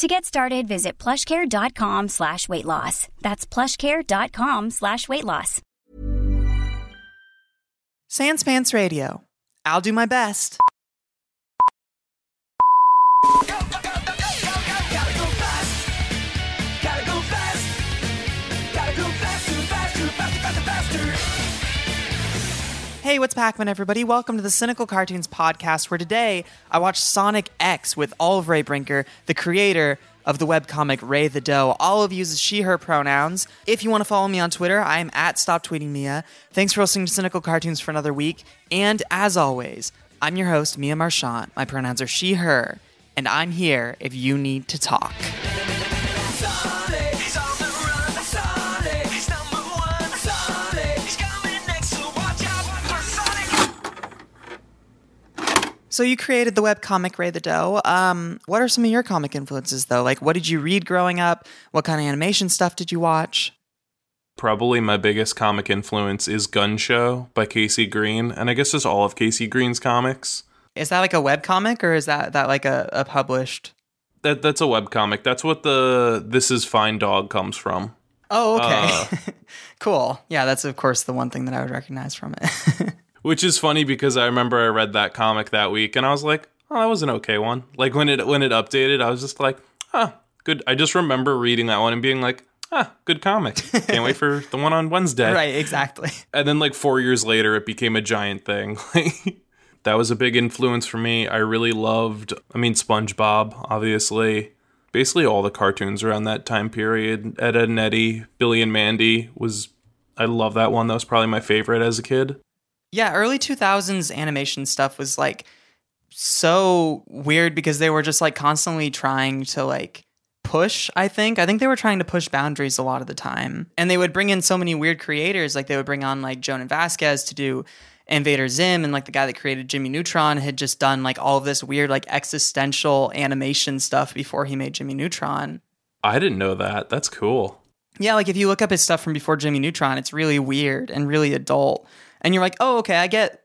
To get started, visit plushcare.com slash weight loss. That's plushcare.com slash weight loss. Sans Pants Radio. I'll do my best. Hey, what's Pac-Man, everybody? Welcome to the Cynical Cartoons podcast, where today I watched Sonic X with Olive Ray Brinker, the creator of the webcomic Ray the Doe. Olive uses she, her pronouns. If you want to follow me on Twitter, I am at Stop Tweeting Mia. Thanks for listening to Cynical Cartoons for another week. And as always, I'm your host, Mia Marchant. My pronouns are she, her, and I'm here if you need to talk. So you created the webcomic Ray the Doe. Um, what are some of your comic influences though? Like what did you read growing up? What kind of animation stuff did you watch? Probably my biggest comic influence is Gun Show by KC Green, and I guess just all of KC Green's comics. Is that like a webcomic or is that that like a, a published That that's a webcomic. That's what the This Is Fine Dog comes from. Oh, okay. cool. Yeah, that's of course the one thing that I would recognize from it. Which is funny because I remember I read that comic that week and I was like, "Oh, that was an okay one." Like when it when it updated, I was just like, "Ah, good." I just remember reading that one and being like, "Ah, good comic. Can't wait for the one on Wednesday." right, exactly. And then like 4 years later it became a giant thing. that was a big influence for me. I really loved, I mean SpongeBob, obviously. Basically all the cartoons around that time period. Ed, Edd n Eddy, Billy and Mandy was I love that one. That was probably my favorite as a kid. Yeah, early 2000s animation stuff was like so weird because they were just like constantly trying to like push, I think. I think they were trying to push boundaries a lot of the time. And they would bring in so many weird creators, like they would bring on like Jhonen Vasquez to do Invader Zim and like the guy that created Jimmy Neutron had just done like all of this weird like existential animation stuff before he made Jimmy Neutron. I didn't know that. That's cool. Yeah, like if you look up his stuff from before Jimmy Neutron, it's really weird and really adult. And you're like, oh, okay, I get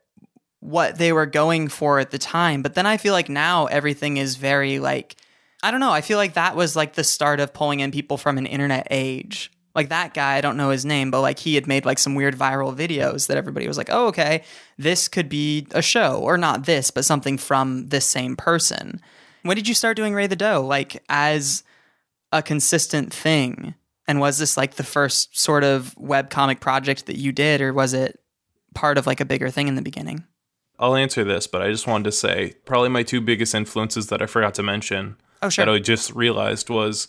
what they were going for at the time. But then I feel like now everything is very like, I don't know. I feel like that was like the start of pulling in people from an internet age. Like that guy, I don't know his name, but like he had made like some weird viral videos that everybody was like, oh, okay, this could be a show, or not this, but something from this same person. When did you start doing Ray the Doe? Like as a consistent thing? And was this like the first sort of web comic project that you did, or was it part of like a bigger thing in the beginning? I'll answer this, but I just wanted to say probably my two biggest influences that I forgot to mention Oh, sure. that I just realized was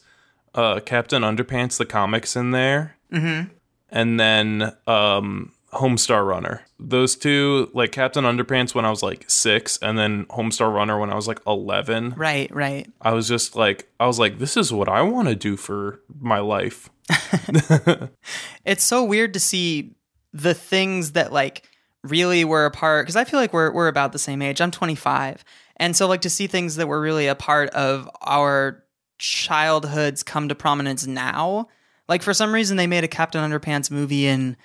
uh, Captain Underpants, the comics in there, Mm-hmm. and then um, Homestar Runner. Those two, like Captain Underpants when I was like six, and then Homestar Runner when I was like 11. Right, right. I was just like, I was like, this is what I want to do for my life. It's so weird to see the things that like really were a part because I feel like we're we're about the same age. I'm 25. And so like to see things that were really a part of our childhoods come to prominence now. Like for some reason they made a Captain Underpants movie in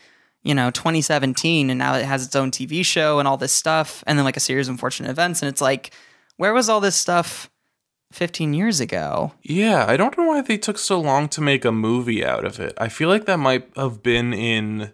you know 2017 and now it has its own TV show and all this stuff and then like a series of unfortunate events and it's like where was all this stuff 15 years ago? Yeah, I don't know why they took so long to make a movie out of it. I feel like that might have been in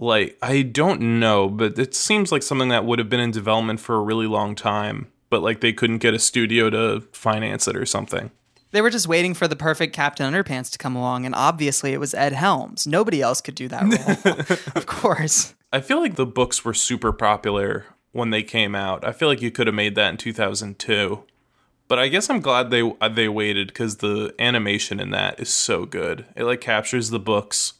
like I don't know, but it seems like something that would have been in development for a really long time, but like they couldn't get a studio to finance it or something. They were just waiting for the perfect Captain Underpants to come along, and obviously it was Ed Helms. Nobody else could do that role. of course. I feel like the books were super popular when they came out. I feel like you could have made that in 2002. But I guess I'm glad they uh, they waited because the animation in that is so good. It like captures the books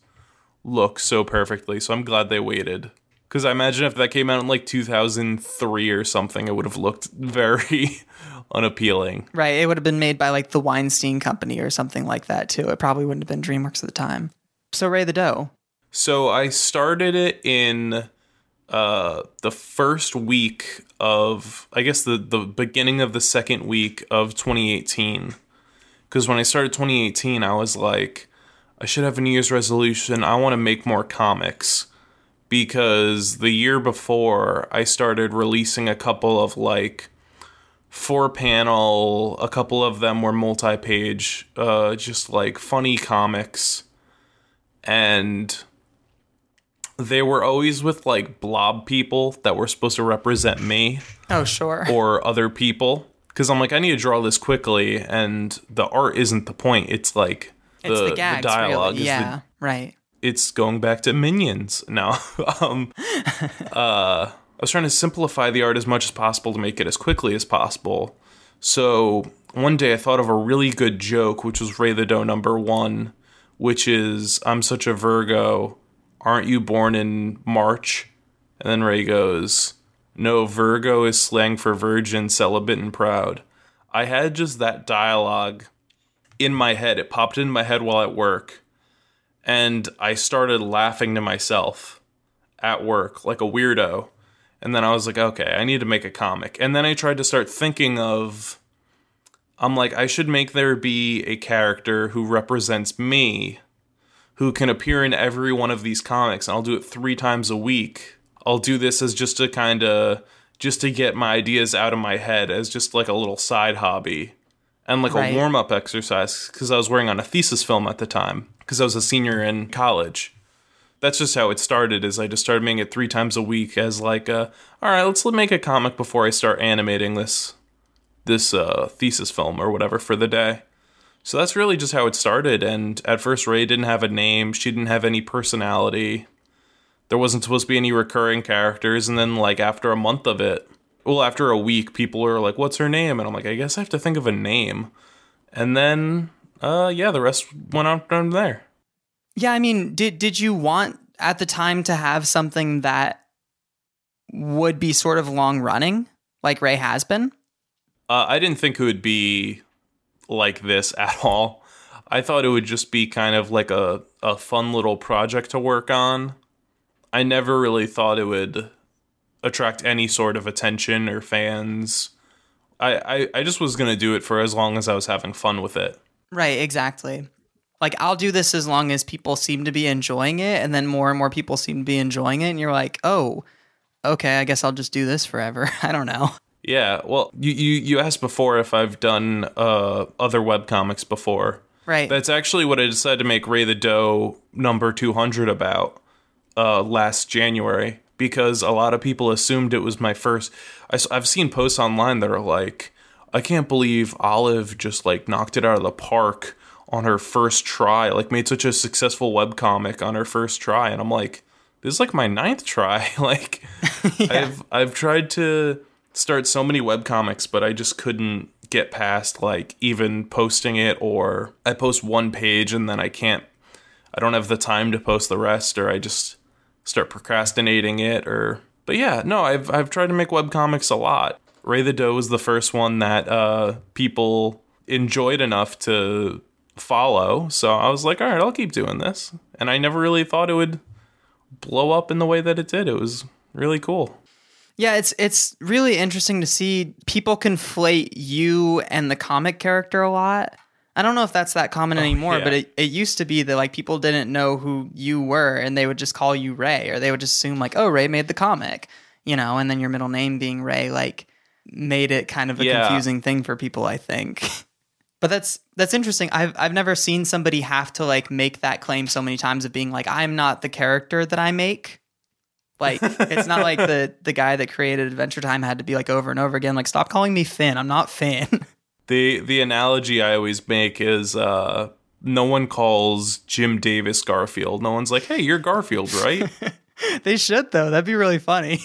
look so perfectly. So I'm glad they waited. Because I imagine if that came out in like 2003 or something, it would have looked very unappealing. Right. It would have been made by like the Weinstein Company or something like that too. It probably wouldn't have been DreamWorks at the time. So Ray the Doe. So I started it in uh, the first week of, I guess the the beginning of the second week of 2018. Because when I started 2018, I was like, I should have a New Year's resolution. I want to make more comics because the year before I started releasing a couple of like four panel, a couple of them were multi page, uh, just like funny comics. And they were always with like blob people that were supposed to represent me Oh, sure. or other people. Because I'm like, I need to draw this quickly, and the art isn't the point. It's like the, it's the gags, dialogue really. is Yeah, the right. it's going back to minions now. um, uh, I was trying to simplify the art as much as possible to make it as quickly as possible. So one day I thought of a really good joke, which was Ray the Doe number one, which is I'm such a Virgo. Aren't you born in March? And then Ray goes, No, Virgo is slang for virgin, celibate, and proud. I had just that dialogue in my head. It popped in my head while at work and I started laughing to myself at work like a weirdo. And then I was like, okay, I need to make a comic. And then I tried to start thinking of I'm like, I should make there be a character who represents me who can appear in every one of these comics. And I'll do it three times a week. I'll do this as just a kind of just to get my ideas out of my head as just like a little side hobby and like Right. a warm up exercise because I was working on a thesis film at the time because I was a senior in college. That's just how it started. Is I just started making it three times a week as like a all right, let's make a comic before I start animating this this uh, thesis film or whatever for the day. So that's really just how it started. And at first, Ray didn't have a name. She didn't have any personality. There wasn't supposed to be any recurring characters. And then, like after a month of it, well, after a week, people are like, "What's her name?" And I'm like, "I guess I have to think of a name." And then, uh, yeah, the rest went on from there. Yeah, I mean, did did you want at the time to have something that would be sort of long running, like Ray has been? Uh, I didn't think it would be like this at all. I thought it would just be kind of like a, a fun little project to work on. I never really thought it would attract any sort of attention or fans. I, I, I just was going to do it for as long as I was having fun with it. Right, exactly. Like I'll do this as long as people seem to be enjoying it, and then more and more people seem to be enjoying it, and you're like, oh, okay, I guess I'll just do this forever. I don't know. Yeah, well, you, you, you asked before if I've done uh, other webcomics before. Right. That's actually what I decided to make Ray the Doe number 200 about uh, last January because a lot of people assumed it was my first. I, have seen posts online that are like, I can't believe Olive just like knocked it out of the park on her first try, like made such a successful webcomic on her first try. And I'm like, this is like my ninth try. like, I've, I've tried to start so many webcomics, but I just couldn't get past like even posting it or I post one page and then I can't I don't have the time to post the rest or I just start procrastinating it or but yeah, no, I've I've tried to make webcomics a lot. Ray the Doe was the first one that uh people enjoyed enough to follow. So I was like, all right, I'll keep doing this. And I never really thought it would blow up in the way that it did. It was really cool. Yeah, it's it's really interesting to see people conflate you and the comic character a lot. I don't know if that's that common oh, anymore, yeah. but it, it used to be that like people didn't know who you were and they would just call you Ray or they would just assume like, oh, Ray made the comic, you know, and then your middle name being Ray like made it kind of a Yeah. confusing thing for people, I think. But that's that's interesting. I've I've never seen somebody have to like make that claim so many times of being like, I'm not the character that I make. Like it's not like the the guy that created Adventure Time had to be like over and over again, like, stop calling me Finn. I'm not Finn. the the analogy I always make is uh, no one calls Jim Davis Garfield. No one's like, "Hey, you're Garfield, right?" they should though. That'd be really funny.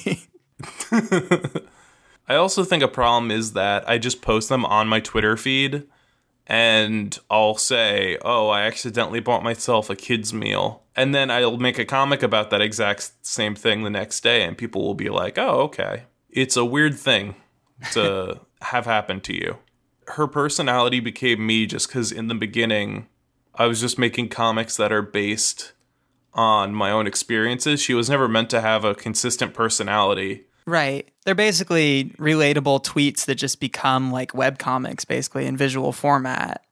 I also think a problem is that I just post them on my Twitter feed and I'll say, "Oh, I accidentally bought myself a kids meal." And then I'll make a comic about that exact same thing the next day and people will be like, "Oh, okay." It's a weird thing to have happened to you. Her personality became me just cuz in the beginning I was just making comics that are based on my own experiences. She was never meant to have a consistent personality. Right. They're basically relatable tweets that just become like web comics basically in visual format.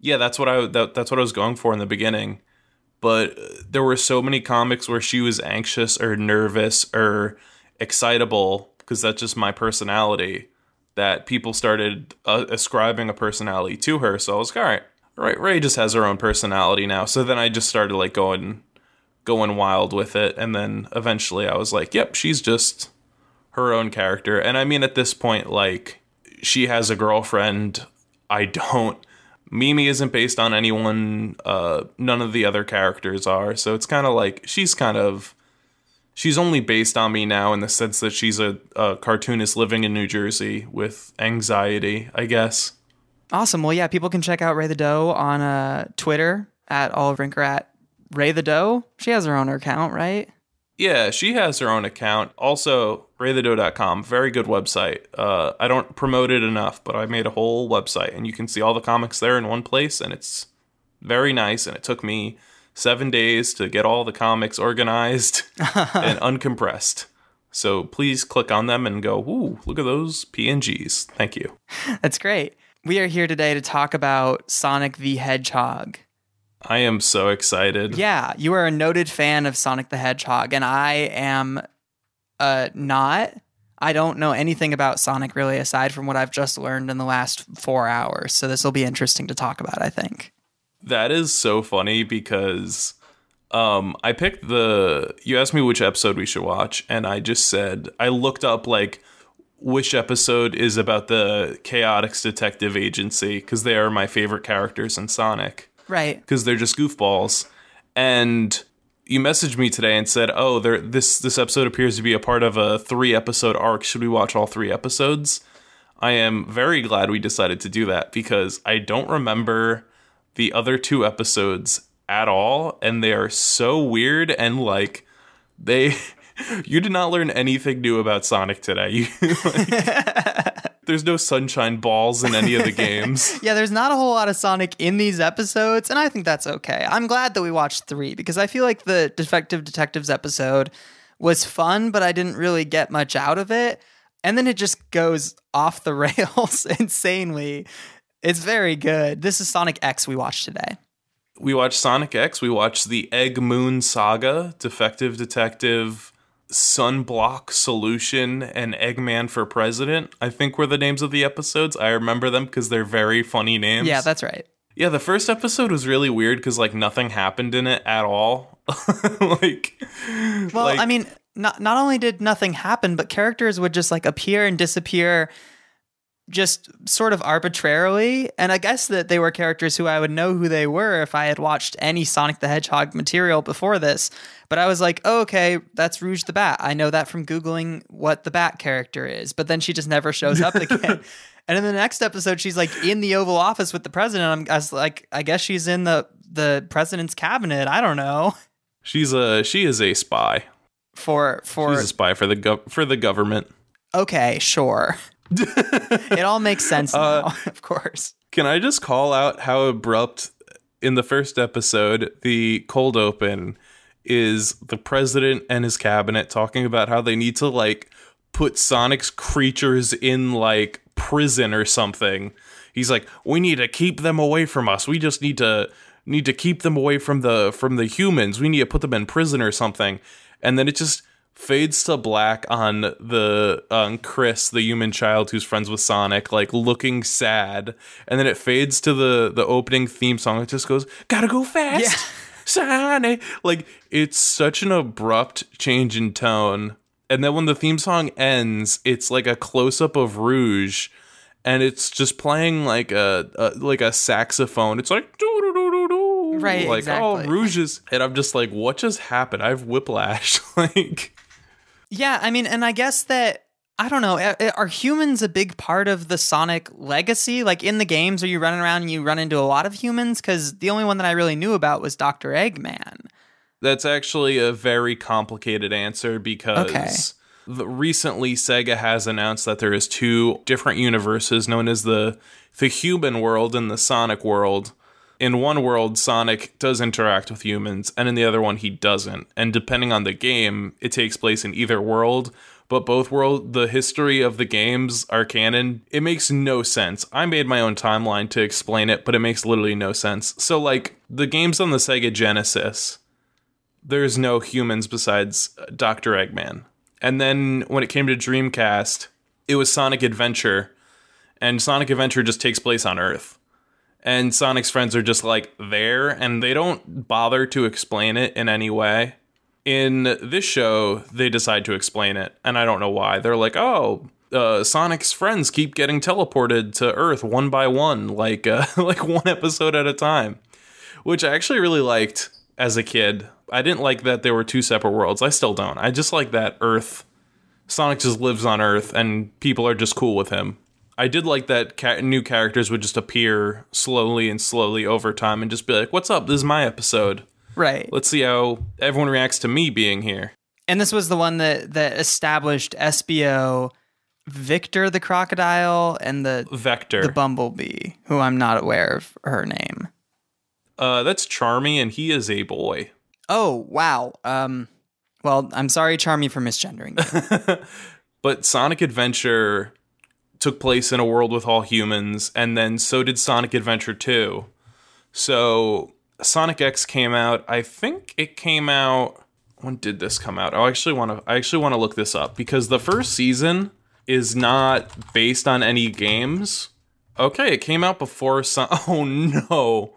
Yeah, that's what I that, that's what I was going for in the beginning. But uh, there were so many comics where she was anxious or nervous or excitable because that's just my personality that people started uh, ascribing a personality to her. So I was like, all right, right, Ray just has her own personality now. So then I just started like going going wild with it and then eventually I was like, yep, she's just her own character. And I mean, at this point, like, she has a girlfriend. I don't. Mimi isn't based on anyone. Uh, none of the other characters are. So it's kind of like she's kind of. She's only based on me now in the sense that she's a, a cartoonist living in New Jersey with anxiety, I guess. Awesome. Well, yeah, people can check out Ray the Doe on uh, Twitter at Rinker at Ray the Doe. She has her own account, right? Yeah, she has her own account. Also, raythedoe.com, very good website. Uh, I don't promote it enough, but I made a whole website and you can see all the comics there in one place and it's very nice. And it took me seven days to get all the comics organized and uncompressed. So please click on them and go, ooh, look at those PNGs. Thank you. That's great. We are here today to talk about Sonic the Hedgehog. I am so excited. Yeah, you are a noted fan of Sonic the Hedgehog, and I am uh, not. I don't know anything about Sonic really, aside from what I've just learned in the last four hours. So this will be interesting to talk about. I think that is so funny because um, I picked the. You asked me which episode we should watch, and I just said I looked up like which episode is about the Chaotix Detective Agency because they are my favorite characters in Sonic right? Because they're just goofballs. And you messaged me today and said, "Oh, there this this episode appears to be a part of a three episode arc. Should we watch all three episodes?" I am very glad we decided to do that because I don't remember the other two episodes at all, and they are so weird and like they. you did not learn anything new about Sonic today. You, like, there's no sunshine balls in any of the games. yeah, there's not a whole lot of Sonic in these episodes, and I think that's okay. I'm glad that we watched three because I feel like the Defective Detectives episode was fun, but I didn't really get much out of it. And then it just goes off the rails insanely. It's very good. This is Sonic X we watched today. We watched Sonic X. We watched the Egg Moon Saga, Defective Detective Sunblock Solution and Eggman for President, I think were the names of the episodes. I remember them because they're very funny names. Yeah, that's right. Yeah, the first episode was really weird because like nothing happened in it at all. like, well, like, I mean, not not only did nothing happen, but characters would just like appear and disappear just sort of arbitrarily. And I guess that they were characters who I would know who they were if I had watched any Sonic the Hedgehog material before this. But I was like, oh, okay, that's Rouge the Bat. I know that from Googling what the Bat character is. But then she just never shows up again. and in the next episode, she's like in the Oval Office with the president. I'm I was like, I guess she's in the the president's cabinet. I don't know. She's a she is a spy. For for she's a spy for the gov- for the government. Okay, sure. it all makes sense uh, now, uh, of course. Can I just call out how abrupt in the first episode the cold open is the president and his cabinet talking about how they need to like put Sonic's creatures in like prison or something. He's like, "We need to keep them away from us. We just need to need to keep them away from the from the humans. We need to put them in prison or something." And then it just fades to black on the on Chris, the human child who's friends with Sonic, like looking sad, and then it fades to the the opening theme song. It just goes, "Gotta go fast, yeah. Sonic!" Like it's such an abrupt change in tone, and then when the theme song ends, it's like a close up of Rouge, and it's just playing like a, a like a saxophone. It's like doo doo doo doo doo, Right, Like oh, exactly. oh, Rouges, and I'm just like, what just happened? I have whiplash. like, Yeah, I mean, and I guess that I don't know. Are humans a big part of the Sonic legacy? Like in the games, are you running around and you run into a lot of humans? Because the only one that I really knew about was Doctor Eggman. That's actually a very complicated answer because Okay. recently Sega has announced that there is two different universes known as the the human world and the Sonic world. In one world, Sonic does interact with humans, and in the other one, he doesn't. And depending on the game, it takes place in either world. But both world, the history of the games are canon. It makes no sense. I made my own timeline to explain it, but it makes literally no sense. So, like the games on the Sega Genesis, there's no humans besides uh, Dr. Eggman. And then when it came to Dreamcast, it was Sonic Adventure, and Sonic Adventure just takes place on Earth. And Sonic's friends are just like there, and they don't bother to explain it in any way. In this show, they decide to explain it, and I don't know why. They're like, oh, uh, Sonic's friends keep getting teleported to Earth one by one, like uh, like one episode at a time which I actually really liked as a kid. I didn't like that there were two separate worlds. I still don't. I just like that Earth. Sonic just lives on Earth, and people are just cool with him. I did like that ca- new characters would just appear slowly and slowly over time and just be like, "What's up? This is my episode. Right. Let's see how everyone reacts to me being here." And this was the one that that established Espio, Vector the crocodile, and the Vector. the bumblebee, who I'm not aware of her name. uh, that's Charmy, and he is a boy. Oh wow. Um. Well, I'm sorry, Charmy, for misgendering. you. But Sonic Adventure took place in a world with all humans, and then so did Sonic Adventure 2. So Sonic X came out. I think it came out. When did this come out? I actually want to. I actually want to look this up because the first season is not based on any games. Okay, it came out before. Son- oh no.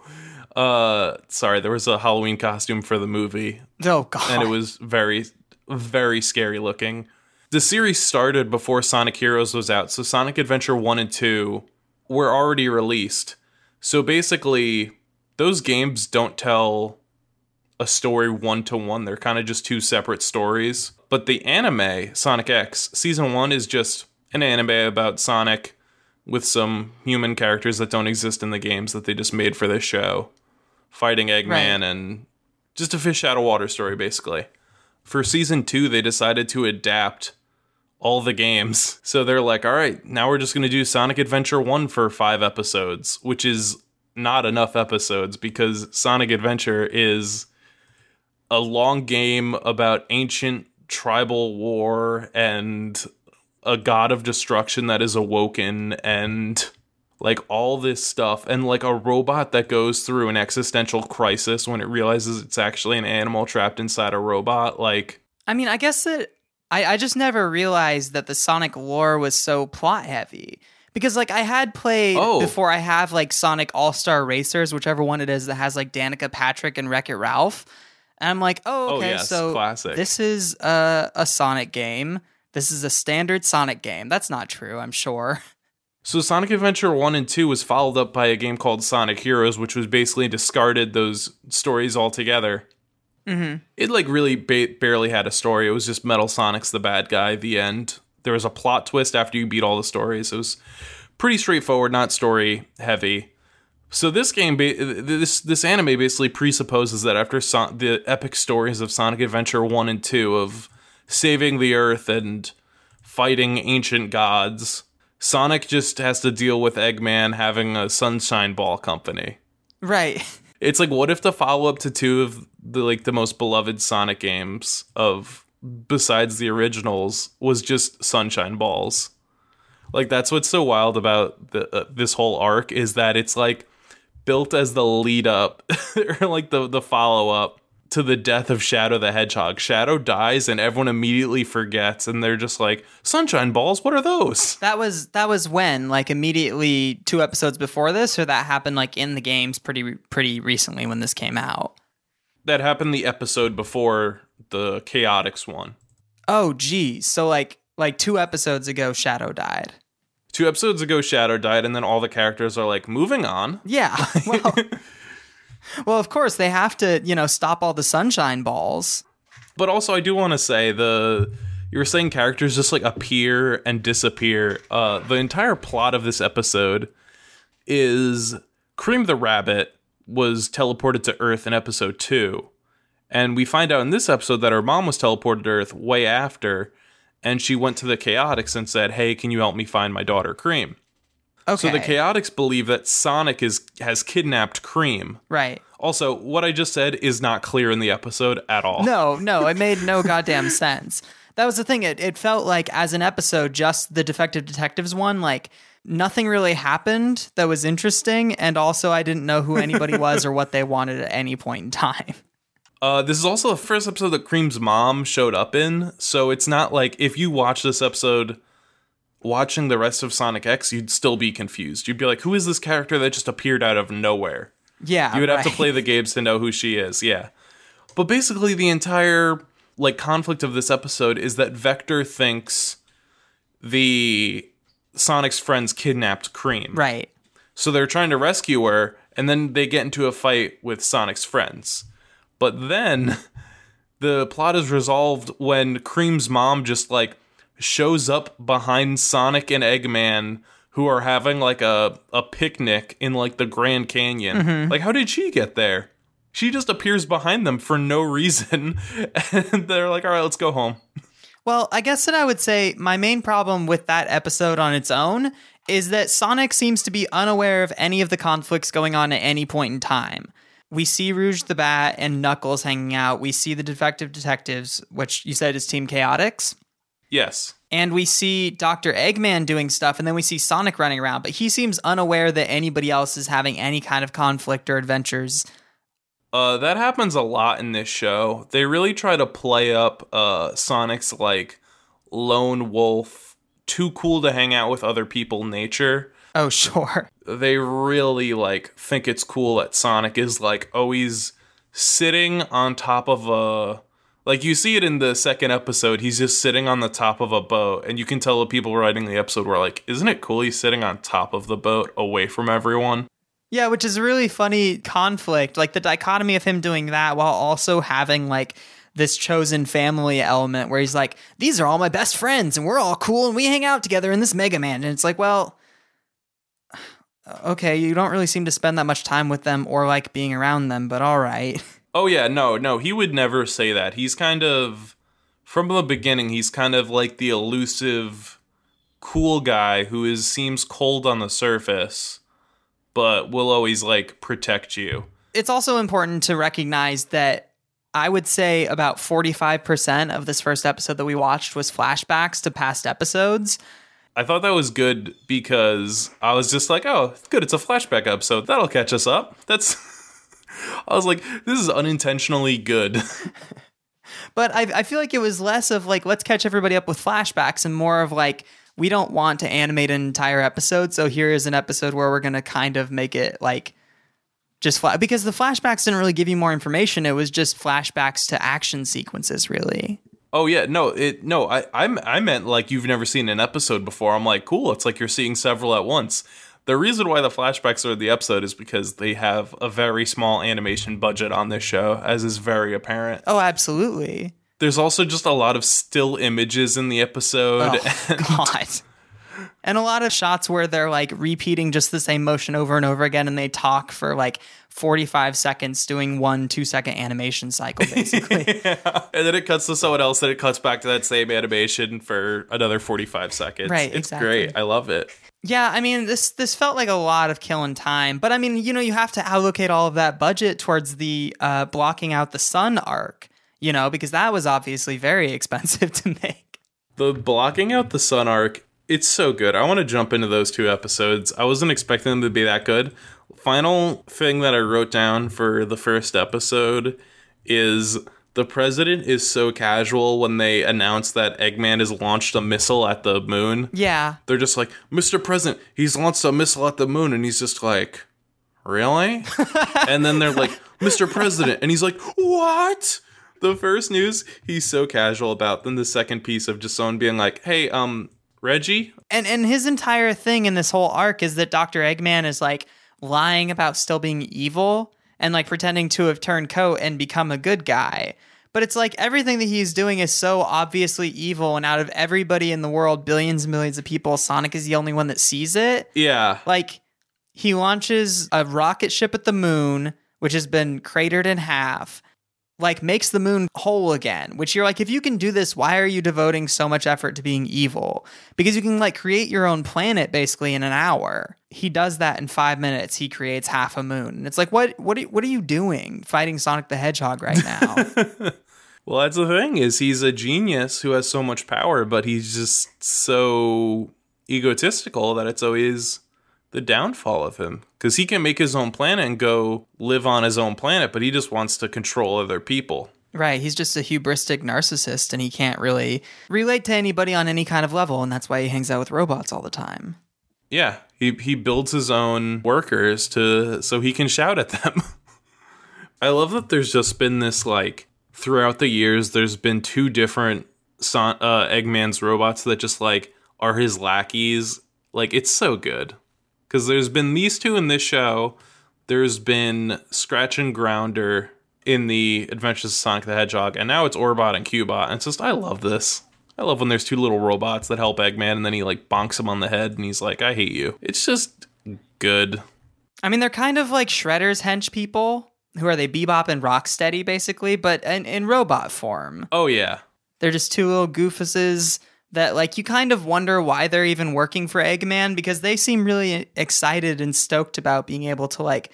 Uh, sorry, there was a Halloween costume for the movie oh god. and it was very very scary looking. The series started before Sonic Heroes was out, so Sonic Adventure 1 and 2 were already released. So basically, those games don't tell a story one to one. They're kind of just two separate stories. But the anime, Sonic X, season 1 is just an anime about Sonic with some human characters that don't exist in the games that they just made for this show, fighting Eggman Right. and just a fish out of water story basically. For season 2 they decided to adapt all the games. So they're like, "All right, now we're just going to do Sonic Adventure 1 for 5 episodes," which is not enough episodes because Sonic Adventure is a long game about ancient tribal war and a god of destruction that is awoken and like all this stuff and like a robot that goes through an existential crisis when it realizes it's actually an animal trapped inside a robot like I mean, I guess that I, I just never realized that the Sonic lore was so plot heavy. Because like I had played Oh. before I have like Sonic All Star Racers, whichever one it is that has like Danica Patrick and Wreck It Ralph. And I'm like, oh, Oh, okay, yes, so classic. this is a, a Sonic game. This is a standard Sonic game. That's not true, I'm sure. So Sonic Adventure 1 and 2 was followed up by a game called Sonic Heroes, which was basically discarded those stories altogether. Mm-hmm. It like really ba- barely had a story. It was just Metal Sonic's the bad guy. The end. There was a plot twist after you beat all the stories. It was pretty straightforward, not story heavy. So this game, ba- this this anime basically presupposes that after Son- the epic stories of Sonic Adventure one and two of saving the Earth and fighting ancient gods, Sonic just has to deal with Eggman having a Sunshine Ball company. Right. It's like what if the follow up to two of the like the most beloved Sonic games of besides the originals was just Sunshine Balls. Like that's what's so wild about the, uh, this whole arc is that it's like built as the lead up or like the the follow up to the death of Shadow the Hedgehog. Shadow dies and everyone immediately forgets and they're just like Sunshine Balls, what are those? That was that was when like immediately two episodes before this, or that happened like in the games pretty pretty recently when this came out. That happened the episode before the Chaotix one. Oh, geez. So like like two episodes ago, Shadow died. Two episodes ago, Shadow died, and then all the characters are like, moving on. Yeah. Well, well, of course they have to, you know, stop all the sunshine balls. But also, I do want to say the you were saying characters just like appear and disappear. Uh, the entire plot of this episode is Cream the Rabbit was teleported to Earth in episode two, and we find out in this episode that her mom was teleported to Earth way after, and she went to the Chaotix and said, "Hey, can you help me find my daughter Cream?" Okay. So the Chaotix believe that Sonic is has kidnapped Cream. right. Also, what I just said is not clear in the episode at all. No, no, it made no goddamn sense. That was the thing. It it felt like as an episode, just the Defective Detectives one, like nothing really happened that was interesting, and also I didn't know who anybody was or what they wanted at any point in time. Uh, this is also the first episode that Cream's mom showed up in, so it's not like if you watch this episode watching the rest of Sonic X, you'd still be confused. You'd be like, who is this character that just appeared out of nowhere? Yeah, You would have to play the games to know who she is, yeah. But basically the entire like conflict of this episode is that Vector thinks the Sonic's friends kidnapped Cream. Right. So they're trying to rescue her, and then they get into a fight with Sonic's friends. But then the plot is resolved when Cream's mom just like shows up behind Sonic and Eggman who are having like a, a picnic in like the Grand Canyon. Mm-hmm. Like how did she get there? She just appears behind them for no reason. And they're like, all right, let's go home. Well, I guess that I would say my main problem with that episode on its own is that Sonic seems to be unaware of any of the conflicts going on at any point in time. We see Rouge the Bat and Knuckles hanging out. We see the Defective Detectives, which you said is Team Chaotix. Yes. And we see Dr. Eggman doing stuff, and then we see Sonic running around, but he seems unaware that anybody else is having any kind of conflict or adventures. Uh, that happens a lot in this show. They really try to play up uh, Sonic's like lone wolf, too cool to hang out with other people nature. Oh, sure. They really like think it's cool that Sonic is like always sitting on top of a like you see it in the second episode. He's just sitting on the top of a boat, and you can tell the people writing the episode were like, "Isn't it cool he's sitting on top of the boat, away from everyone?" Yeah, which is a really funny conflict. Like the dichotomy of him doing that while also having like this chosen family element where he's like, these are all my best friends and we're all cool and we hang out together in this Mega Man. And it's like, well, okay, you don't really seem to spend that much time with them or like being around them, but all right. Oh yeah, no, no, he would never say that. He's kind of from the beginning, he's kind of like the elusive cool guy who is seems cold on the surface, but will always like protect you. It's also important to recognize that I would say about 45% of this first episode that we watched was flashbacks to past episodes. I thought that was good because I was just like, oh, good, it's a flashback episode. That'll catch us up. That's I was like, this is unintentionally good. But I, I feel like it was less of like, let's catch everybody up with flashbacks and more of like, we don't want to animate an entire episode. So here is an episode where we're going to kind of make it like just flat because the flashbacks didn't really give you more information. It was just flashbacks to action sequences, really. Oh yeah, no, it no, I I'm I meant like you've never seen an episode before. I'm like, cool, it's like you're seeing several at once. The reason why the flashbacks are in the episode is because they have a very small animation budget on this show, as is very apparent. Oh, absolutely. There's also just a lot of still images in the episode. Oh, God. And a lot of shots where they're like repeating just the same motion over and over again and they talk for like 45 seconds doing one two second animation cycle, basically. and then it cuts to someone else, then it cuts back to that same animation for another 45 seconds. Right, It's exactly. great. I love it. Yeah, I mean this this felt like a lot of killing time, but I mean you know you have to allocate all of that budget towards the uh, blocking out the sun arc, you know, because that was obviously very expensive to make. The blocking out the sun arc, it's so good. I want to jump into those two episodes. I wasn't expecting them to be that good. Final thing that I wrote down for the first episode is the president is so casual when they announce that Eggman has launched a missile at the moon. Yeah, They're just like, Mr. President, he's launched a missile at the moon. And he's just like, really? and then they're like, Mr. President. And he's like, what? The first news he's so casual about. Then the second piece of just someone being like, hey, um, Reggie? And and his entire thing in this whole arc is that Dr. Eggman is like lying about still being evil and like pretending to have turned coat and become a good guy. But it's like everything that he's doing is so obviously evil and out of everybody in the world, billions and millions of people, Sonic is the only one that sees it. Yeah. Like he launches a rocket ship at the moon, which has been cratered in half, like makes the moon whole again, which you're like, if you can do this, why are you devoting so much effort to being evil? Because you can like create your own planet basically in an hour. He does that in five minutes. He creates half a moon. And it's like, what what are, what are you doing fighting Sonic the Hedgehog right now? Well, that's the thing is he's a genius who has so much power, but he's just so egotistical that it's always the downfall of him because he can make his own planet and go live on his own planet, but he just wants to control other people. right. He's just a hubristic narcissist and he can't really relate to anybody on any kind of level. And that's why he hangs out with robots all the time. Yeah, he he builds his own workers to so he can shout at them. I love that there's just been this like throughout the years there's been two different Son- uh, Eggman's robots that just like are his lackeys. Like it's so good because there's been these two in this show. There's been Scratch and Grounder in the Adventures of Sonic the Hedgehog, and now it's Orbot and Cubot. And it's just I love this. I love when there's two little robots that help Eggman, and then he like bonks him on the head, and he's like, "I hate you." It's just good. I mean, they're kind of like Shredder's hench people. Who are they? Bebop and Rocksteady, basically, but in, in robot form. Oh yeah, They're just two little goofuses that, like, you kind of wonder why they're even working for Eggman because they seem really excited and stoked about being able to, like,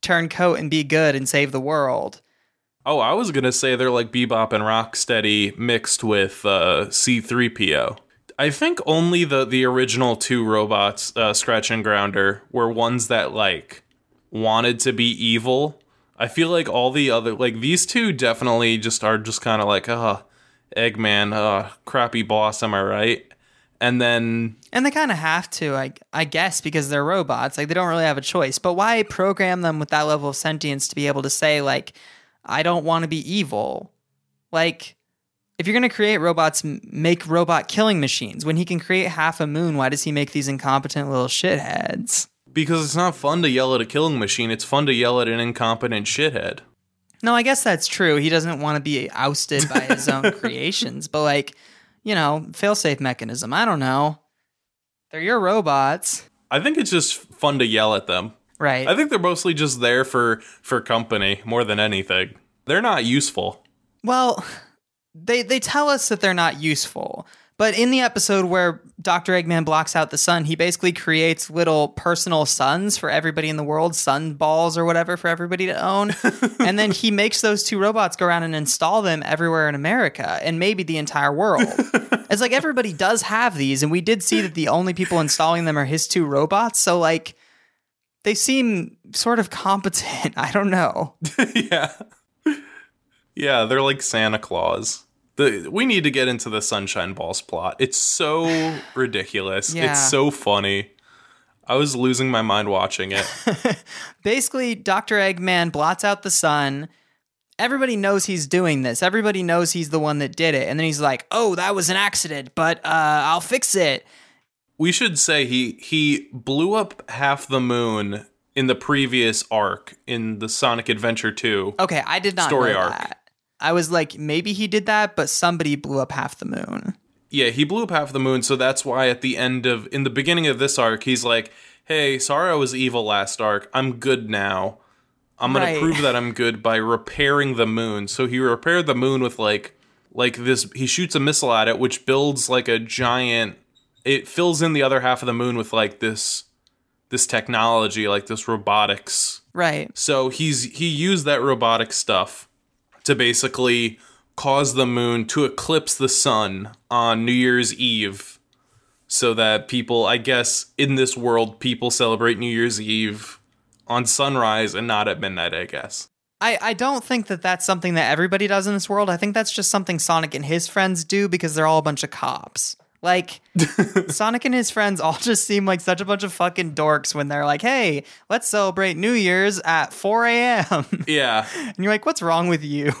turn coat and be good and save the world. Oh, I was gonna say they're like Bebop and Rocksteady mixed with uh, C3PO. I think only the the original two robots, uh, Scratch and Grounder, were ones that like wanted to be evil. I feel like all the other like these two definitely just are just kind of like, uh, Eggman, uh, crappy boss, am I right? And then And they kind of have to, I, I guess, because they're robots. Like, they don't really have a choice. But why program them with that level of sentience to be able to say, like, I don't want to be evil? Like, if you're going to create robots, make robot killing machines. When he can create half a moon, why does he make these incompetent little shitheads? because it's not fun to yell at a killing machine, it's fun to yell at an incompetent shithead. No, I guess that's true. He doesn't want to be ousted by his own creations. But, like, you know, failsafe mechanism. I don't know. They're your robots. I think it's just fun to yell at them. Right. I think they're mostly just there for for company more than anything. They're not useful. Well, they they tell us that they're not useful. But in the episode where Dr. Eggman blocks out the sun, he basically creates little personal suns for everybody in the world, sun balls or whatever for everybody to own. and then he makes those two robots go around and install them everywhere in America and maybe the entire world. it's like everybody does have these, and we did see that the only people installing them are his two robots. So like they seem sort of competent. I don't know. yeah. Yeah, they're like Santa Claus. The, we need to get into the Sunshine Balls plot. It's so ridiculous. Yeah. It's so funny. I was losing my mind watching it. basically Dr. Eggman blots out the sun. Everybody knows he's doing this. Everybody knows he's the one that did it. And then he's like, "Oh, that was an accident, but uh, I'll fix it." we should say he he blew up half the moon in the previous arc in the Sonic Adventure 2. Okay, I did not Story know arc. that. I was like, maybe he did that, but somebody blew up half the moon. Yeah, he blew up half the moon, so that's why at the end of in the beginning of this arc, he's like, "Hey, sorry I was evil last arc. I'm good now. I'm gonna Right. prove that I'm good by repairing the moon." So he repaired the moon with like like this. He shoots a missile at it, which builds like a giant. It fills in the other half of the moon with like this this technology, like this robotics Right. so he's he used that robotic stuff to basically cause the moon to eclipse the sun on New Year's Eve so that people, I guess in this world people celebrate New Year's Eve on sunrise and not at midnight, I guess. I, I don't think that that's something that everybody does in this world. I think that's just something Sonic and his friends do because they're all a bunch of cops. Like, Sonic and his friends all just seem like such a bunch of fucking dorks when they're like, hey, let's celebrate New Year's at 4 a.m. Yeah. and you're like, what's wrong with you?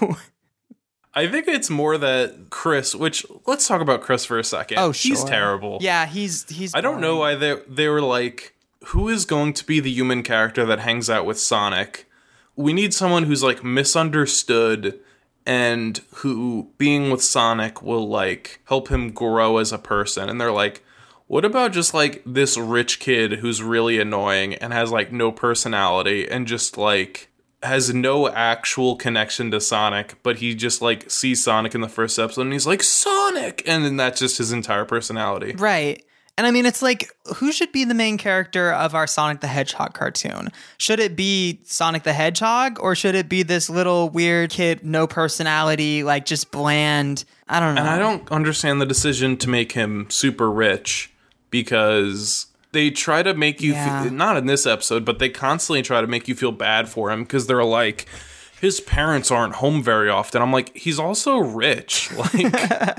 I think it's more that Chris, which let's talk about Chris for a second. Oh, sure. He's terrible. Yeah, he's he's. I don't know why they they were like, who is going to be the human character that hangs out with Sonic? We need someone who's like misunderstood and who being with Sonic will like help him grow as a person. And they're like, what about just like this rich kid who's really annoying and has like no personality and just like has no actual connection to Sonic, but he just like sees Sonic in the first episode and he's like Sonic, and then that's just his entire personality. Right. And I mean, it's like, who should be the main character of our Sonic the Hedgehog cartoon? Should it be Sonic the Hedgehog, or should it be this little weird kid, no personality, like just bland? I don't know. And I don't understand the decision to make him super rich because they try to make you Yeah. feel, not in this episode, but they constantly try to make you feel bad for him because they're like his parents aren't home very often. I'm like, he's also rich. Like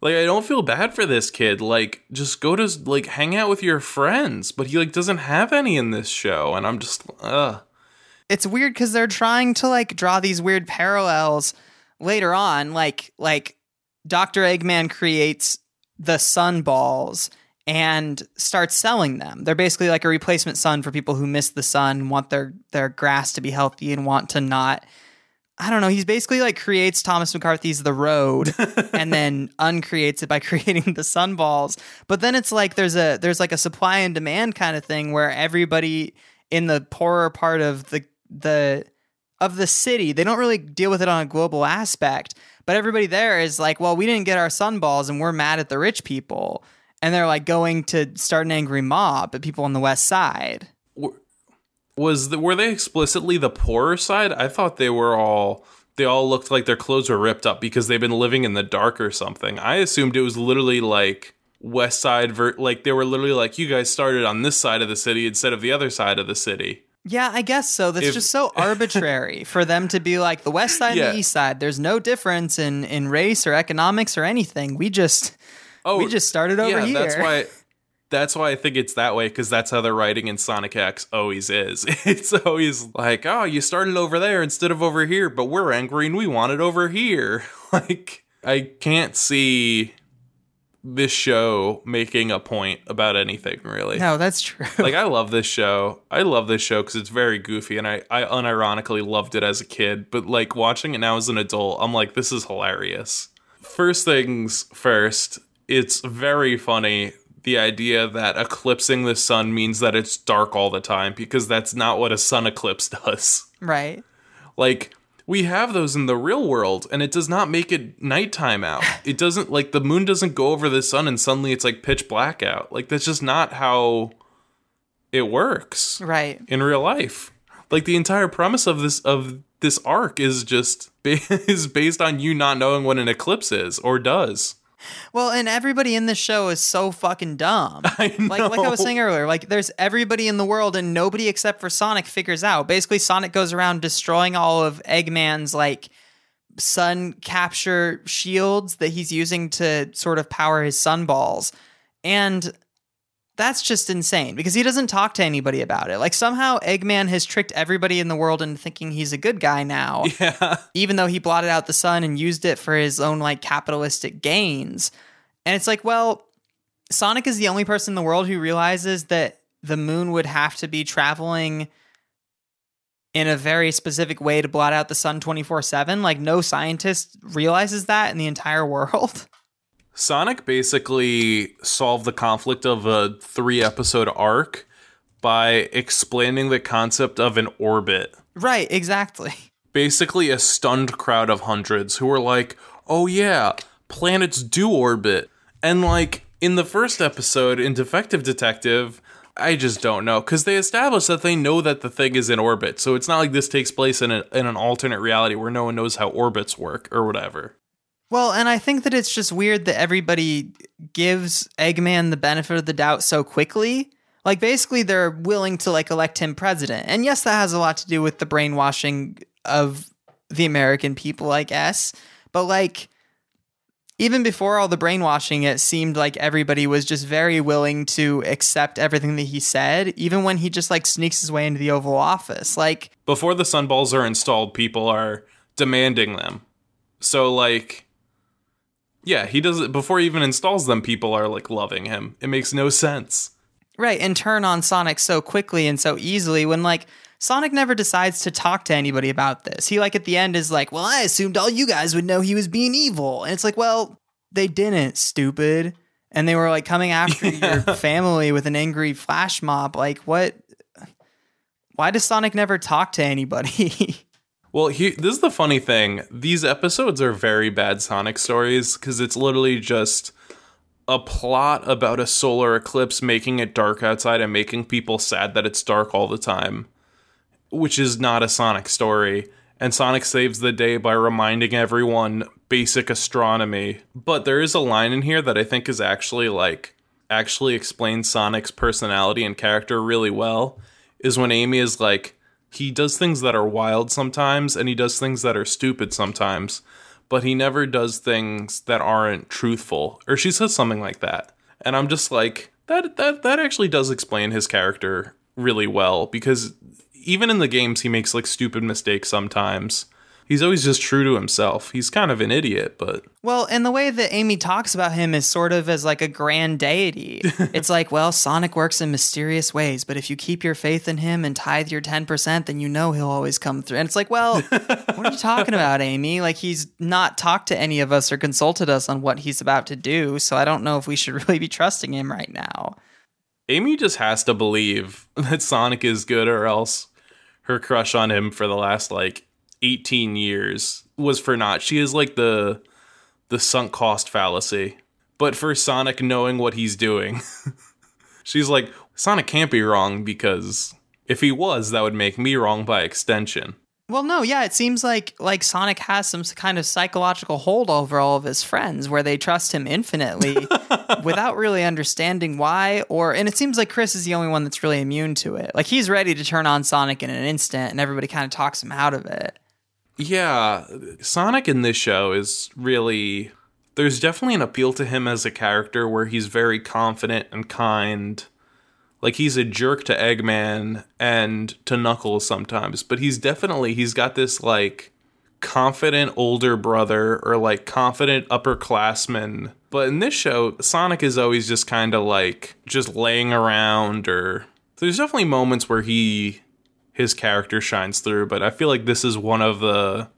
like I don't feel bad for this kid. Like just go to like hang out with your friends, but he like doesn't have any in this show. And I'm just uh it's weird because they're trying to like draw these weird parallels later on. Like like dr eggman creates the sun balls and starts selling them. They're basically like a replacement sun for people who miss the sun want their their grass to be healthy and want to not i don't know he's basically like creates thomas mccarthy's the road and then uncreates it by creating the sun balls but then it's like there's a there's like a supply and demand kind of thing where everybody in the poorer part of the the of the city. They don't really deal with it on a global aspect, but everybody there is like, well, we didn't get our sunballs and we're mad at the rich people. And they're like going to start an angry mob at people on the west side. Was the, were they explicitly the poorer side? I thought they were all they all looked like their clothes were ripped up because they've been living in the dark or something. I assumed it was literally like west side ver- like they were literally like you guys started on this side of the city instead of the other side of the city. Yeah, I guess so. That's If- just so arbitrary for them to be like the west side Yeah. and the east side. There's no difference in in race or economics or anything. We just Oh, we just started over yeah, here. that's why that's why I think it's that way because that's how the writing in Sonic X always is. It's always like, oh, you started over there instead of over here, but we're angry and we want it over here. like, I can't see this show making a point about anything really. No, that's true. Like, I love this show. I love this show because it's very goofy, and I, I unironically loved it as a kid. But like watching it now as an adult, I'm like, this is hilarious. First things first, it's very funny the idea that eclipsing the sun means that it's dark all the time because that's not what a sun eclipse does. right. Like we have those in the real world and it does not make it nighttime out. It doesn't like the moon doesn't go over the sun and suddenly it's like pitch black out. Like that's just not how it works Right. in real life. Like the entire premise of this of this arc is just is based on you not knowing what an eclipse is or does. Well, and everybody in this show is so fucking dumb. I Like like I was saying earlier, like there's everybody in the world and nobody except for Sonic figures out. Basically, Sonic goes around destroying all of Eggman's like sun capture shields that he's using to sort of power his sun balls. And that's just insane because he doesn't talk to anybody about it. Like somehow Eggman has tricked everybody in the world into thinking he's a good guy now Yeah. even though he blotted out the sun and used it for his own like capitalistic gains. And it's like, well, Sonic is the only person in the world who realizes that the moon would have to be traveling in a very specific way to blot out the sun 24/7. Like no scientist realizes that in the entire world. Sonic basically solved the conflict of a three episode arc by explaining the concept of an orbit. right, exactly. Basically, a stunned crowd of hundreds who were like, oh yeah, planets do orbit. And like in the first episode in Defective Detective, I just don't know because they established that they know that the thing is in orbit. So it's not like this takes place in, a, in an alternate reality where no one knows how orbits work or whatever. Well, and I think that it's just weird that everybody gives Eggman the benefit of the doubt so quickly. Like basically they're willing to like elect him president. And yes, that has a lot to do with the brainwashing of the American people, I guess. But like even before all the brainwashing, it seemed like everybody was just very willing to accept everything that he said, even when he just like sneaks his way into the Oval Office. Like Before the sunballs are installed, people are demanding them. So like yeah, he does it before he even installs them, people are like loving him. It makes no sense. Right, and turn on Sonic so quickly and so easily when like Sonic never decides to talk to anybody about this. He like at the end is like, "Well, I assumed all you guys would know he was being evil." And it's like, "Well, they didn't, stupid." And they were like coming after your family with an angry flash mob. Like, what why does Sonic never talk to anybody? Well, he, this is the funny thing. These episodes are very bad Sonic stories because it's literally just a plot about a solar eclipse making it dark outside and making people sad that it's dark all the time, which is not a Sonic story. And Sonic saves the day by reminding everyone basic astronomy. But there is a line in here that I think is actually like actually explains Sonic's personality and character really well. Is when Amy is like, he does things that are wild sometimes and he does things that are stupid sometimes, but he never does things that aren't truthful. Or she says something like that. And I'm just like, that that that actually does explain his character really well because even in the games he makes like stupid mistakes sometimes he's always just true to himself. He's kind of an idiot, but Well, and the way that Amy talks about him is sort of as like a grand deity. it's like, well, Sonic works in mysterious ways, but if you keep your faith in him and tithe your 10%, then you know he'll always come through. And it's like, well, what are you talking about, Amy? Like he's not talked to any of us or consulted us on what he's about to do, so I don't know if we should really be trusting him right now. Amy just has to believe that Sonic is good or else her crush on him for the last like 18 years was for naught. She is like the the sunk cost fallacy. But for Sonic knowing what he's doing, she's like, Sonic can't be wrong because if he was, that would make me wrong by extension. Well, no, yeah, it seems like like Sonic has some kind of psychological hold over all of his friends where they trust him infinitely without really understanding why or and it seems like Chris is the only one that's really immune to it. Like he's ready to turn on Sonic in an instant and everybody kind of talks him out of it. Yeah, Sonic in this show is really there's definitely an appeal to him as a character where he's very confident and kind. Like he's a jerk to Eggman and to Knuckles sometimes, but he's definitely he's got this like confident older brother or like confident upperclassman. But in this show, Sonic is always just kind of like just laying around or there's definitely moments where he his character shines through, but I feel like this is one of the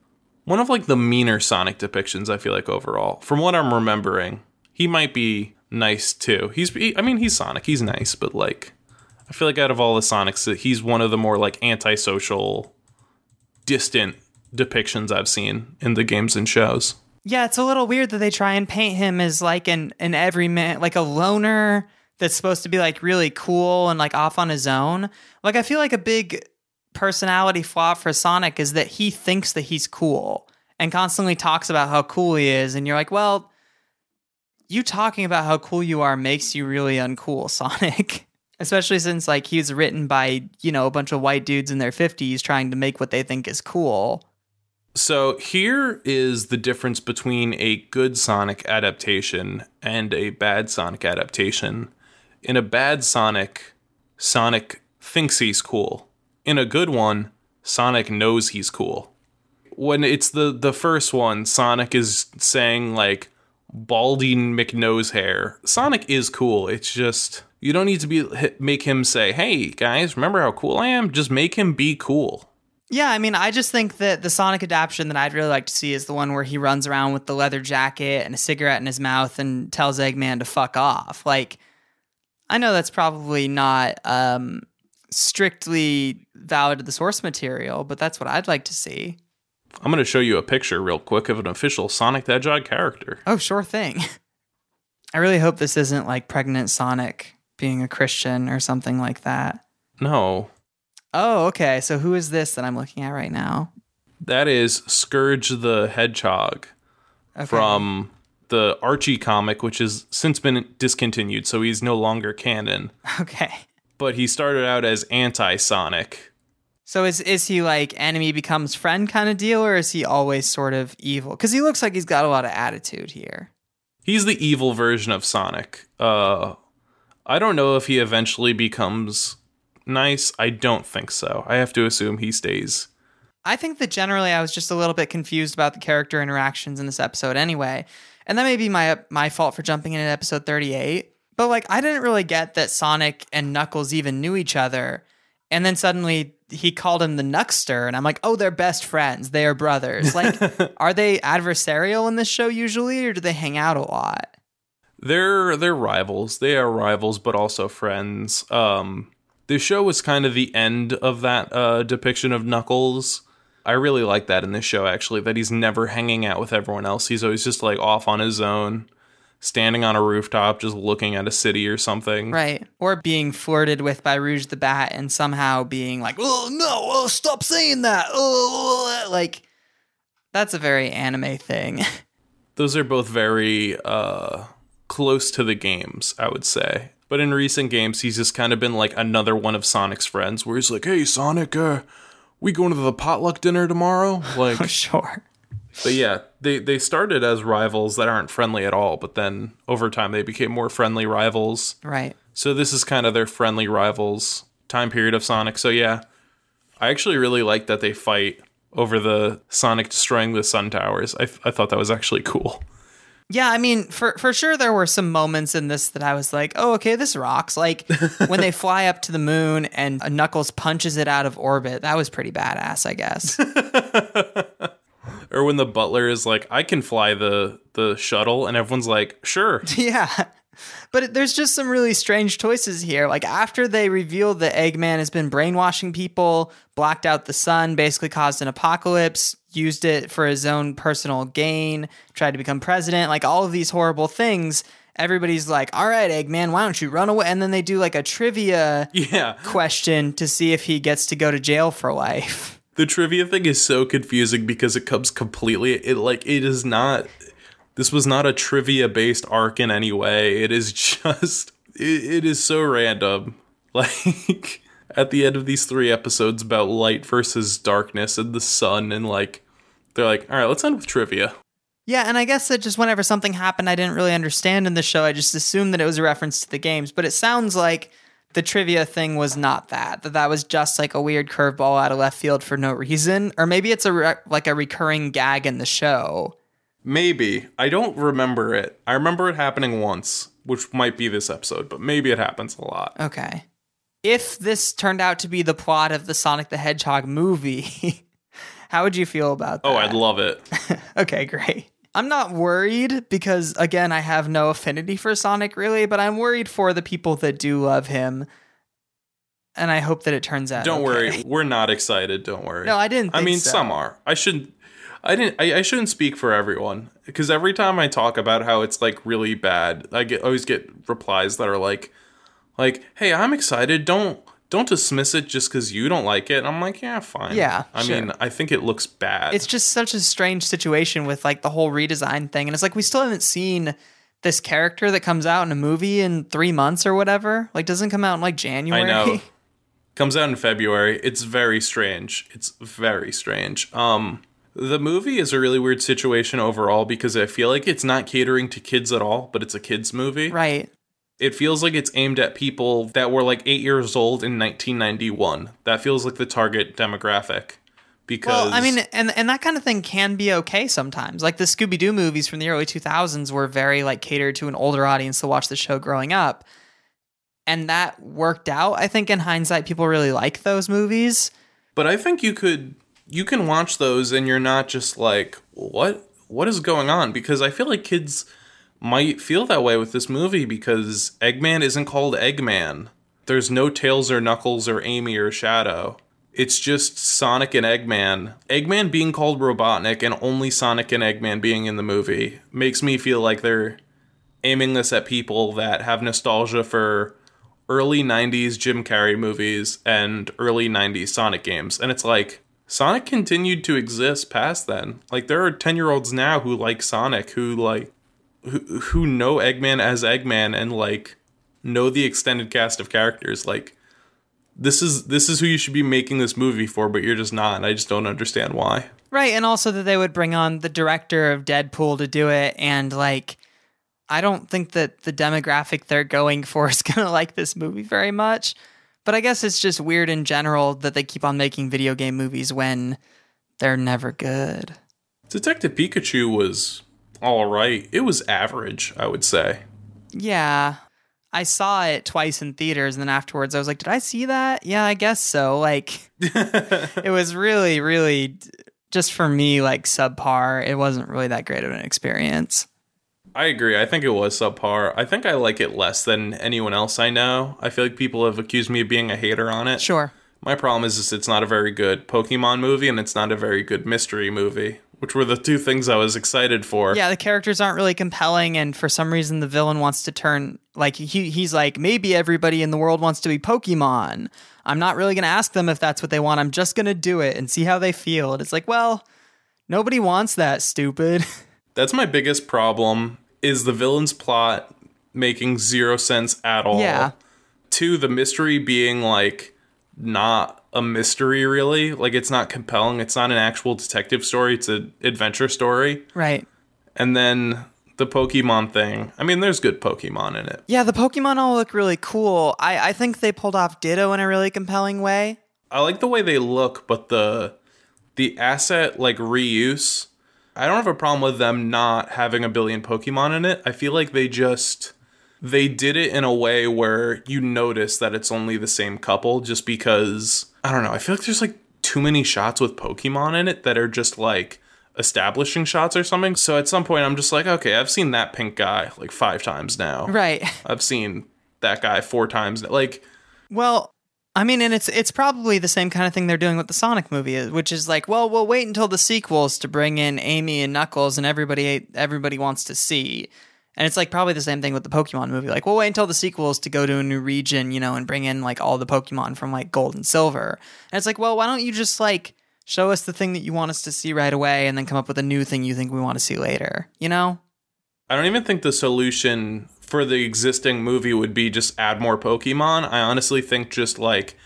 one of like the meaner Sonic depictions I feel like overall. From what I'm remembering, he might be nice too. He's he, I mean he's Sonic, he's nice, but like I feel like out of all the Sonics he's one of the more like antisocial distant depictions I've seen in the games and shows. Yeah, it's a little weird that they try and paint him as like an an everyman, like a loner that's supposed to be like really cool and like off on his own. Like I feel like a big personality flaw for Sonic is that he thinks that he's cool and constantly talks about how cool he is. And you're like, well, you talking about how cool you are makes you really uncool, Sonic. Especially since like he's written by, you know, a bunch of white dudes in their 50s trying to make what they think is cool. So here is the difference between a good Sonic adaptation and a bad Sonic adaptation. In a bad Sonic, Sonic thinks he's cool in a good one, Sonic knows he's cool. When it's the the first one, Sonic is saying like balding McNose hair. Sonic is cool. It's just you don't need to be make him say, "Hey guys, remember how cool I am?" Just make him be cool. Yeah, I mean, I just think that the Sonic adaptation that I'd really like to see is the one where he runs around with the leather jacket and a cigarette in his mouth and tells Eggman to fuck off. Like, I know that's probably not um, strictly valid to the source material, but that's what I'd like to see. I'm going to show you a picture real quick of an official Sonic the Hedgehog character. Oh, sure thing. I really hope this isn't like pregnant Sonic being a Christian or something like that. No. Oh, okay. So who is this that I'm looking at right now? That is Scourge the Hedgehog okay. from the Archie comic, which has since been discontinued, so he's no longer canon. Okay but he started out as anti-Sonic. So is is he like enemy becomes friend kind of deal, or is he always sort of evil? Because he looks like he's got a lot of attitude here. He's the evil version of Sonic. Uh, I don't know if he eventually becomes nice. I don't think so. I have to assume he stays I think that generally I was just a little bit confused about the character interactions in this episode anyway. And that may be my my fault for jumping in at episode 38. But like I didn't really get that Sonic and Knuckles even knew each other. And then suddenly he called him the Nuckster and I'm like, "Oh, they're best friends. They are brothers." Like are they adversarial in this show usually or do they hang out a lot? They're they're rivals. They are rivals but also friends. Um the show was kind of the end of that uh, depiction of Knuckles. I really like that in this show actually that he's never hanging out with everyone else. He's always just like off on his own, standing on a rooftop just looking at a city or something. Right. Or being flirted with by Rouge the Bat and somehow being like, "Oh no, oh stop saying that." Oh, like that's a very anime thing. Those are both very uh close to the games, I would say. But in recent games, he's just kind of been like another one of Sonic's friends, where he's like, "Hey, Sonic, uh, we going to the potluck dinner tomorrow?" Like, sure. But yeah, they they started as rivals that aren't friendly at all, but then over time they became more friendly rivals. Right. So this is kind of their friendly rivals time period of Sonic. So yeah, I actually really like that they fight over the Sonic destroying the Sun Towers. I, I thought that was actually cool. Yeah, I mean, for for sure there were some moments in this that I was like, "Oh, okay, this rocks." Like when they fly up to the moon and Knuckles punches it out of orbit. That was pretty badass, I guess. or when the butler is like, "I can fly the the shuttle," and everyone's like, "Sure." yeah. But there's just some really strange choices here. Like after they reveal that Eggman has been brainwashing people, blacked out the sun, basically caused an apocalypse, used it for his own personal gain, tried to become president, like all of these horrible things. Everybody's like, "All right, Eggman, why don't you run away?" And then they do like a trivia Yeah. question to see if he gets to go to jail for life. The trivia thing is so confusing because it comes completely it like it is not this was not a trivia based arc in any way. It is just it, it is so random. Like at the end of these three episodes about light versus darkness and the sun and like they're like, "All right, let's end with trivia." Yeah, and I guess that just whenever something happened I didn't really understand in the show, I just assumed that it was a reference to the games. But it sounds like the trivia thing was not that. That that was just like a weird curveball out of left field for no reason, or maybe it's a re- like a recurring gag in the show. Maybe. I don't remember it. I remember it happening once, which might be this episode, but maybe it happens a lot. Okay. If this turned out to be the plot of the Sonic the Hedgehog movie, how would you feel about oh, that? Oh, I'd love it. okay, great. I'm not worried because, again, I have no affinity for Sonic really, but I'm worried for the people that do love him. And I hope that it turns out. Don't okay. worry. We're not excited. Don't worry. No, I didn't I mean, so. some are. I shouldn't. I didn't. I, I shouldn't speak for everyone because every time I talk about how it's like really bad, I get always get replies that are like, like, "Hey, I'm excited. Don't don't dismiss it just because you don't like it." And I'm like, "Yeah, fine." Yeah, I sure. mean, I think it looks bad. It's just such a strange situation with like the whole redesign thing. And it's like we still haven't seen this character that comes out in a movie in three months or whatever. Like, doesn't come out in like January. I know. Comes out in February. It's very strange. It's very strange. Um the movie is a really weird situation overall because I feel like it's not catering to kids at all, but it's a kids movie. right. It feels like it's aimed at people that were like 8 years old in 1991. That feels like the target demographic. Because Well, I mean, and and that kind of thing can be okay sometimes. Like the Scooby Doo movies from the early 2000s were very like catered to an older audience to watch the show growing up. And that worked out. I think in hindsight, people really like those movies. But I think you could you can watch those and you're not just like what what is going on because I feel like kids might feel that way with this movie because Eggman isn't called Eggman. There's no Tails or Knuckles or Amy or Shadow. It's just Sonic and Eggman. Eggman being called Robotnik and only Sonic and Eggman being in the movie makes me feel like they're aiming this at people that have nostalgia for early 90s Jim Carrey movies and early 90s Sonic games. And it's like, Sonic continued to exist past then. Like, there are 10 year olds now who like Sonic, who like, who, who know Eggman as Eggman and like, know the extended cast of characters. Like, this is this is who you should be making this movie for, but you're just not. And I just don't understand why. Right, and also that they would bring on the director of Deadpool to do it, and like, I don't think that the demographic they're going for is gonna like this movie very much. But I guess it's just weird in general that they keep on making video game movies when they're never good. Detective Pikachu was all right. It was average, I would say. Yeah. I saw it twice in theaters and then afterwards I was like, did I see that? Yeah, I guess so. Like it was really really just for me like subpar. It wasn't really that great of an experience. I agree. I think it was subpar. I think I like it less than anyone else I know. I feel like people have accused me of being a hater on it. Sure. My problem is, is it's not a very good Pokemon movie and it's not a very good mystery movie, which were the two things I was excited for. Yeah, the characters aren't really compelling, and for some reason, the villain wants to turn like he he's like maybe everybody in the world wants to be Pokemon. I'm not really gonna ask them if that's what they want. I'm just gonna do it and see how they feel. And it's like, well, nobody wants that. Stupid. That's my biggest problem is the villain's plot making zero sense at all. Yeah. Two, the mystery being like not a mystery really. Like it's not compelling. It's not an actual detective story. It's an adventure story. right. And then the Pokemon thing. I mean, there's good Pokemon in it. Yeah, the Pokemon all look really cool. I I think they pulled off Ditto in a really compelling way. I like the way they look, but the the asset like reuse, I don't have a problem with them not having a billion Pokemon in it. I feel like they just they did it in a way where you notice that it's only the same couple just because I don't know. I feel like there's like too many shots with Pokemon in it that are just like establishing shots or something. So at some point I'm just like, okay, I've seen that pink guy like 5 times now. Right. I've seen that guy 4 times. Like Well, I mean, and it's it's probably the same kind of thing they're doing with the Sonic movie, is which is like, well, we'll wait until the sequels to bring in Amy and Knuckles, and everybody everybody wants to see. And it's like probably the same thing with the Pokemon movie. Like, we'll wait until the sequels to go to a new region, you know, and bring in like all the Pokemon from like Gold and Silver. And it's like, well, why don't you just like show us the thing that you want us to see right away, and then come up with a new thing you think we want to see later? You know? I don't even think the solution for the existing movie would be just add more Pokemon. I honestly think just like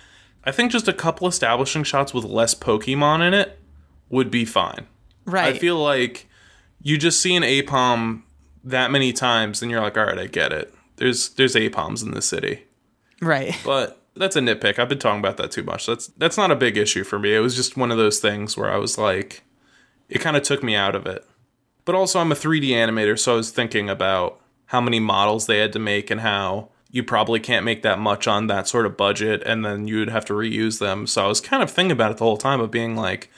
I think just a couple establishing shots with less Pokemon in it would be fine. Right. I feel like you just see an Aipom that many times and you're like, all right, I get it. There's there's Aipoms in the city. right. But that's a nitpick. I've been talking about that too much. That's that's not a big issue for me. It was just one of those things where I was like it kind of took me out of it. But also I'm a 3D animator, so I was thinking about how many models they had to make and how you probably can't make that much on that sort of budget and then you would have to reuse them. So I was kind of thinking about it the whole time of being like,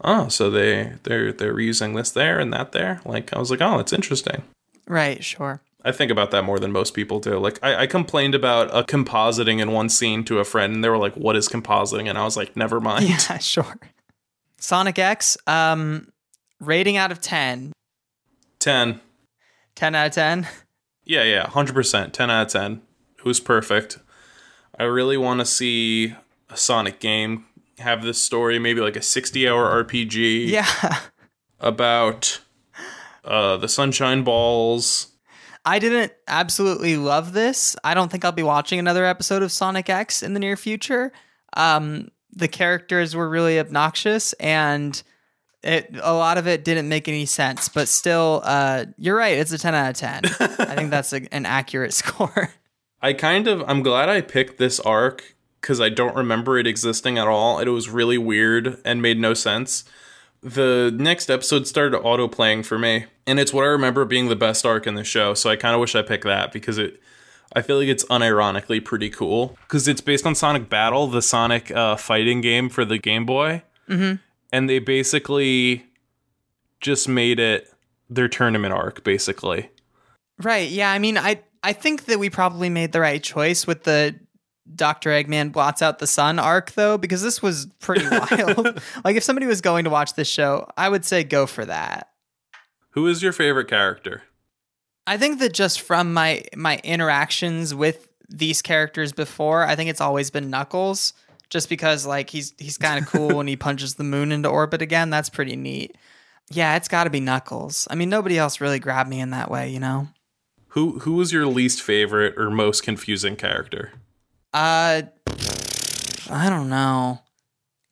oh, so they they're they're reusing this there and that there. Like I was like, oh, it's interesting. Right. Sure. I think about that more than most people do. Like I, I complained about a compositing in one scene to a friend, and they were like, "What is compositing?" And I was like, "Never mind." Yeah. Sure. Sonic X. Um, rating out of 10. Ten. 10 out of 10. Yeah, yeah, hundred percent. Ten out of ten. Who's perfect. I really want to see a Sonic game have this story, maybe like a sixty-hour RPG Yeah. about uh, the Sunshine Balls. I didn't absolutely love this. I don't think I'll be watching another episode of Sonic X in the near future. Um, the characters were really obnoxious and it a lot of it didn't make any sense, but still uh, you're right, it's a 10 out of 10. I think that's a, an accurate score. I kind of I'm glad I picked this arc because I don't remember it existing at all. It was really weird and made no sense. The next episode started auto playing for me, and it's what I remember being the best arc in the show. So I kind of wish I picked that because it. I feel like it's unironically pretty cool because it's based on Sonic Battle, the Sonic uh, fighting game for the Game Boy, mm-hmm. and they basically just made it their tournament arc, basically. Right. Yeah. I mean, I I think that we probably made the right choice with the Dr. Eggman blots out the sun arc though, because this was pretty wild. like if somebody was going to watch this show, I would say go for that. Who is your favorite character? I think that just from my my interactions with these characters before, I think it's always been Knuckles. Just because like he's he's kind of cool when he punches the moon into orbit again. That's pretty neat. Yeah, it's got to be Knuckles. I mean, nobody else really grabbed me in that way, you know. Who who was your least favorite or most confusing character? Uh, I don't know.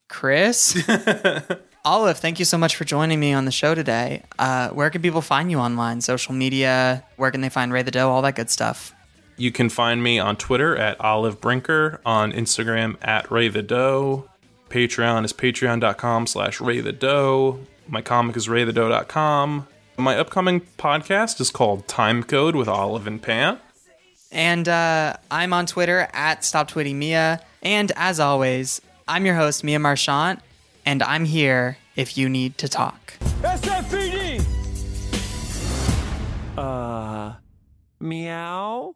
Chris? Olive, thank you so much for joining me on the show today. Uh, where can people find you online? Social media? Where can they find Ray the Doe? All that good stuff. You can find me on Twitter at Olive Brinker, on Instagram at Ray the Doe. Patreon is patreon.com slash raythedoe. My comic is raythedoe.com. My upcoming podcast is called Time Code with Olive and Pant. And uh, I'm on Twitter at StopTweetingMia. And as always, I'm your host, Mia Marchant, and I'm here if you need to talk. SFPD! Uh, meow?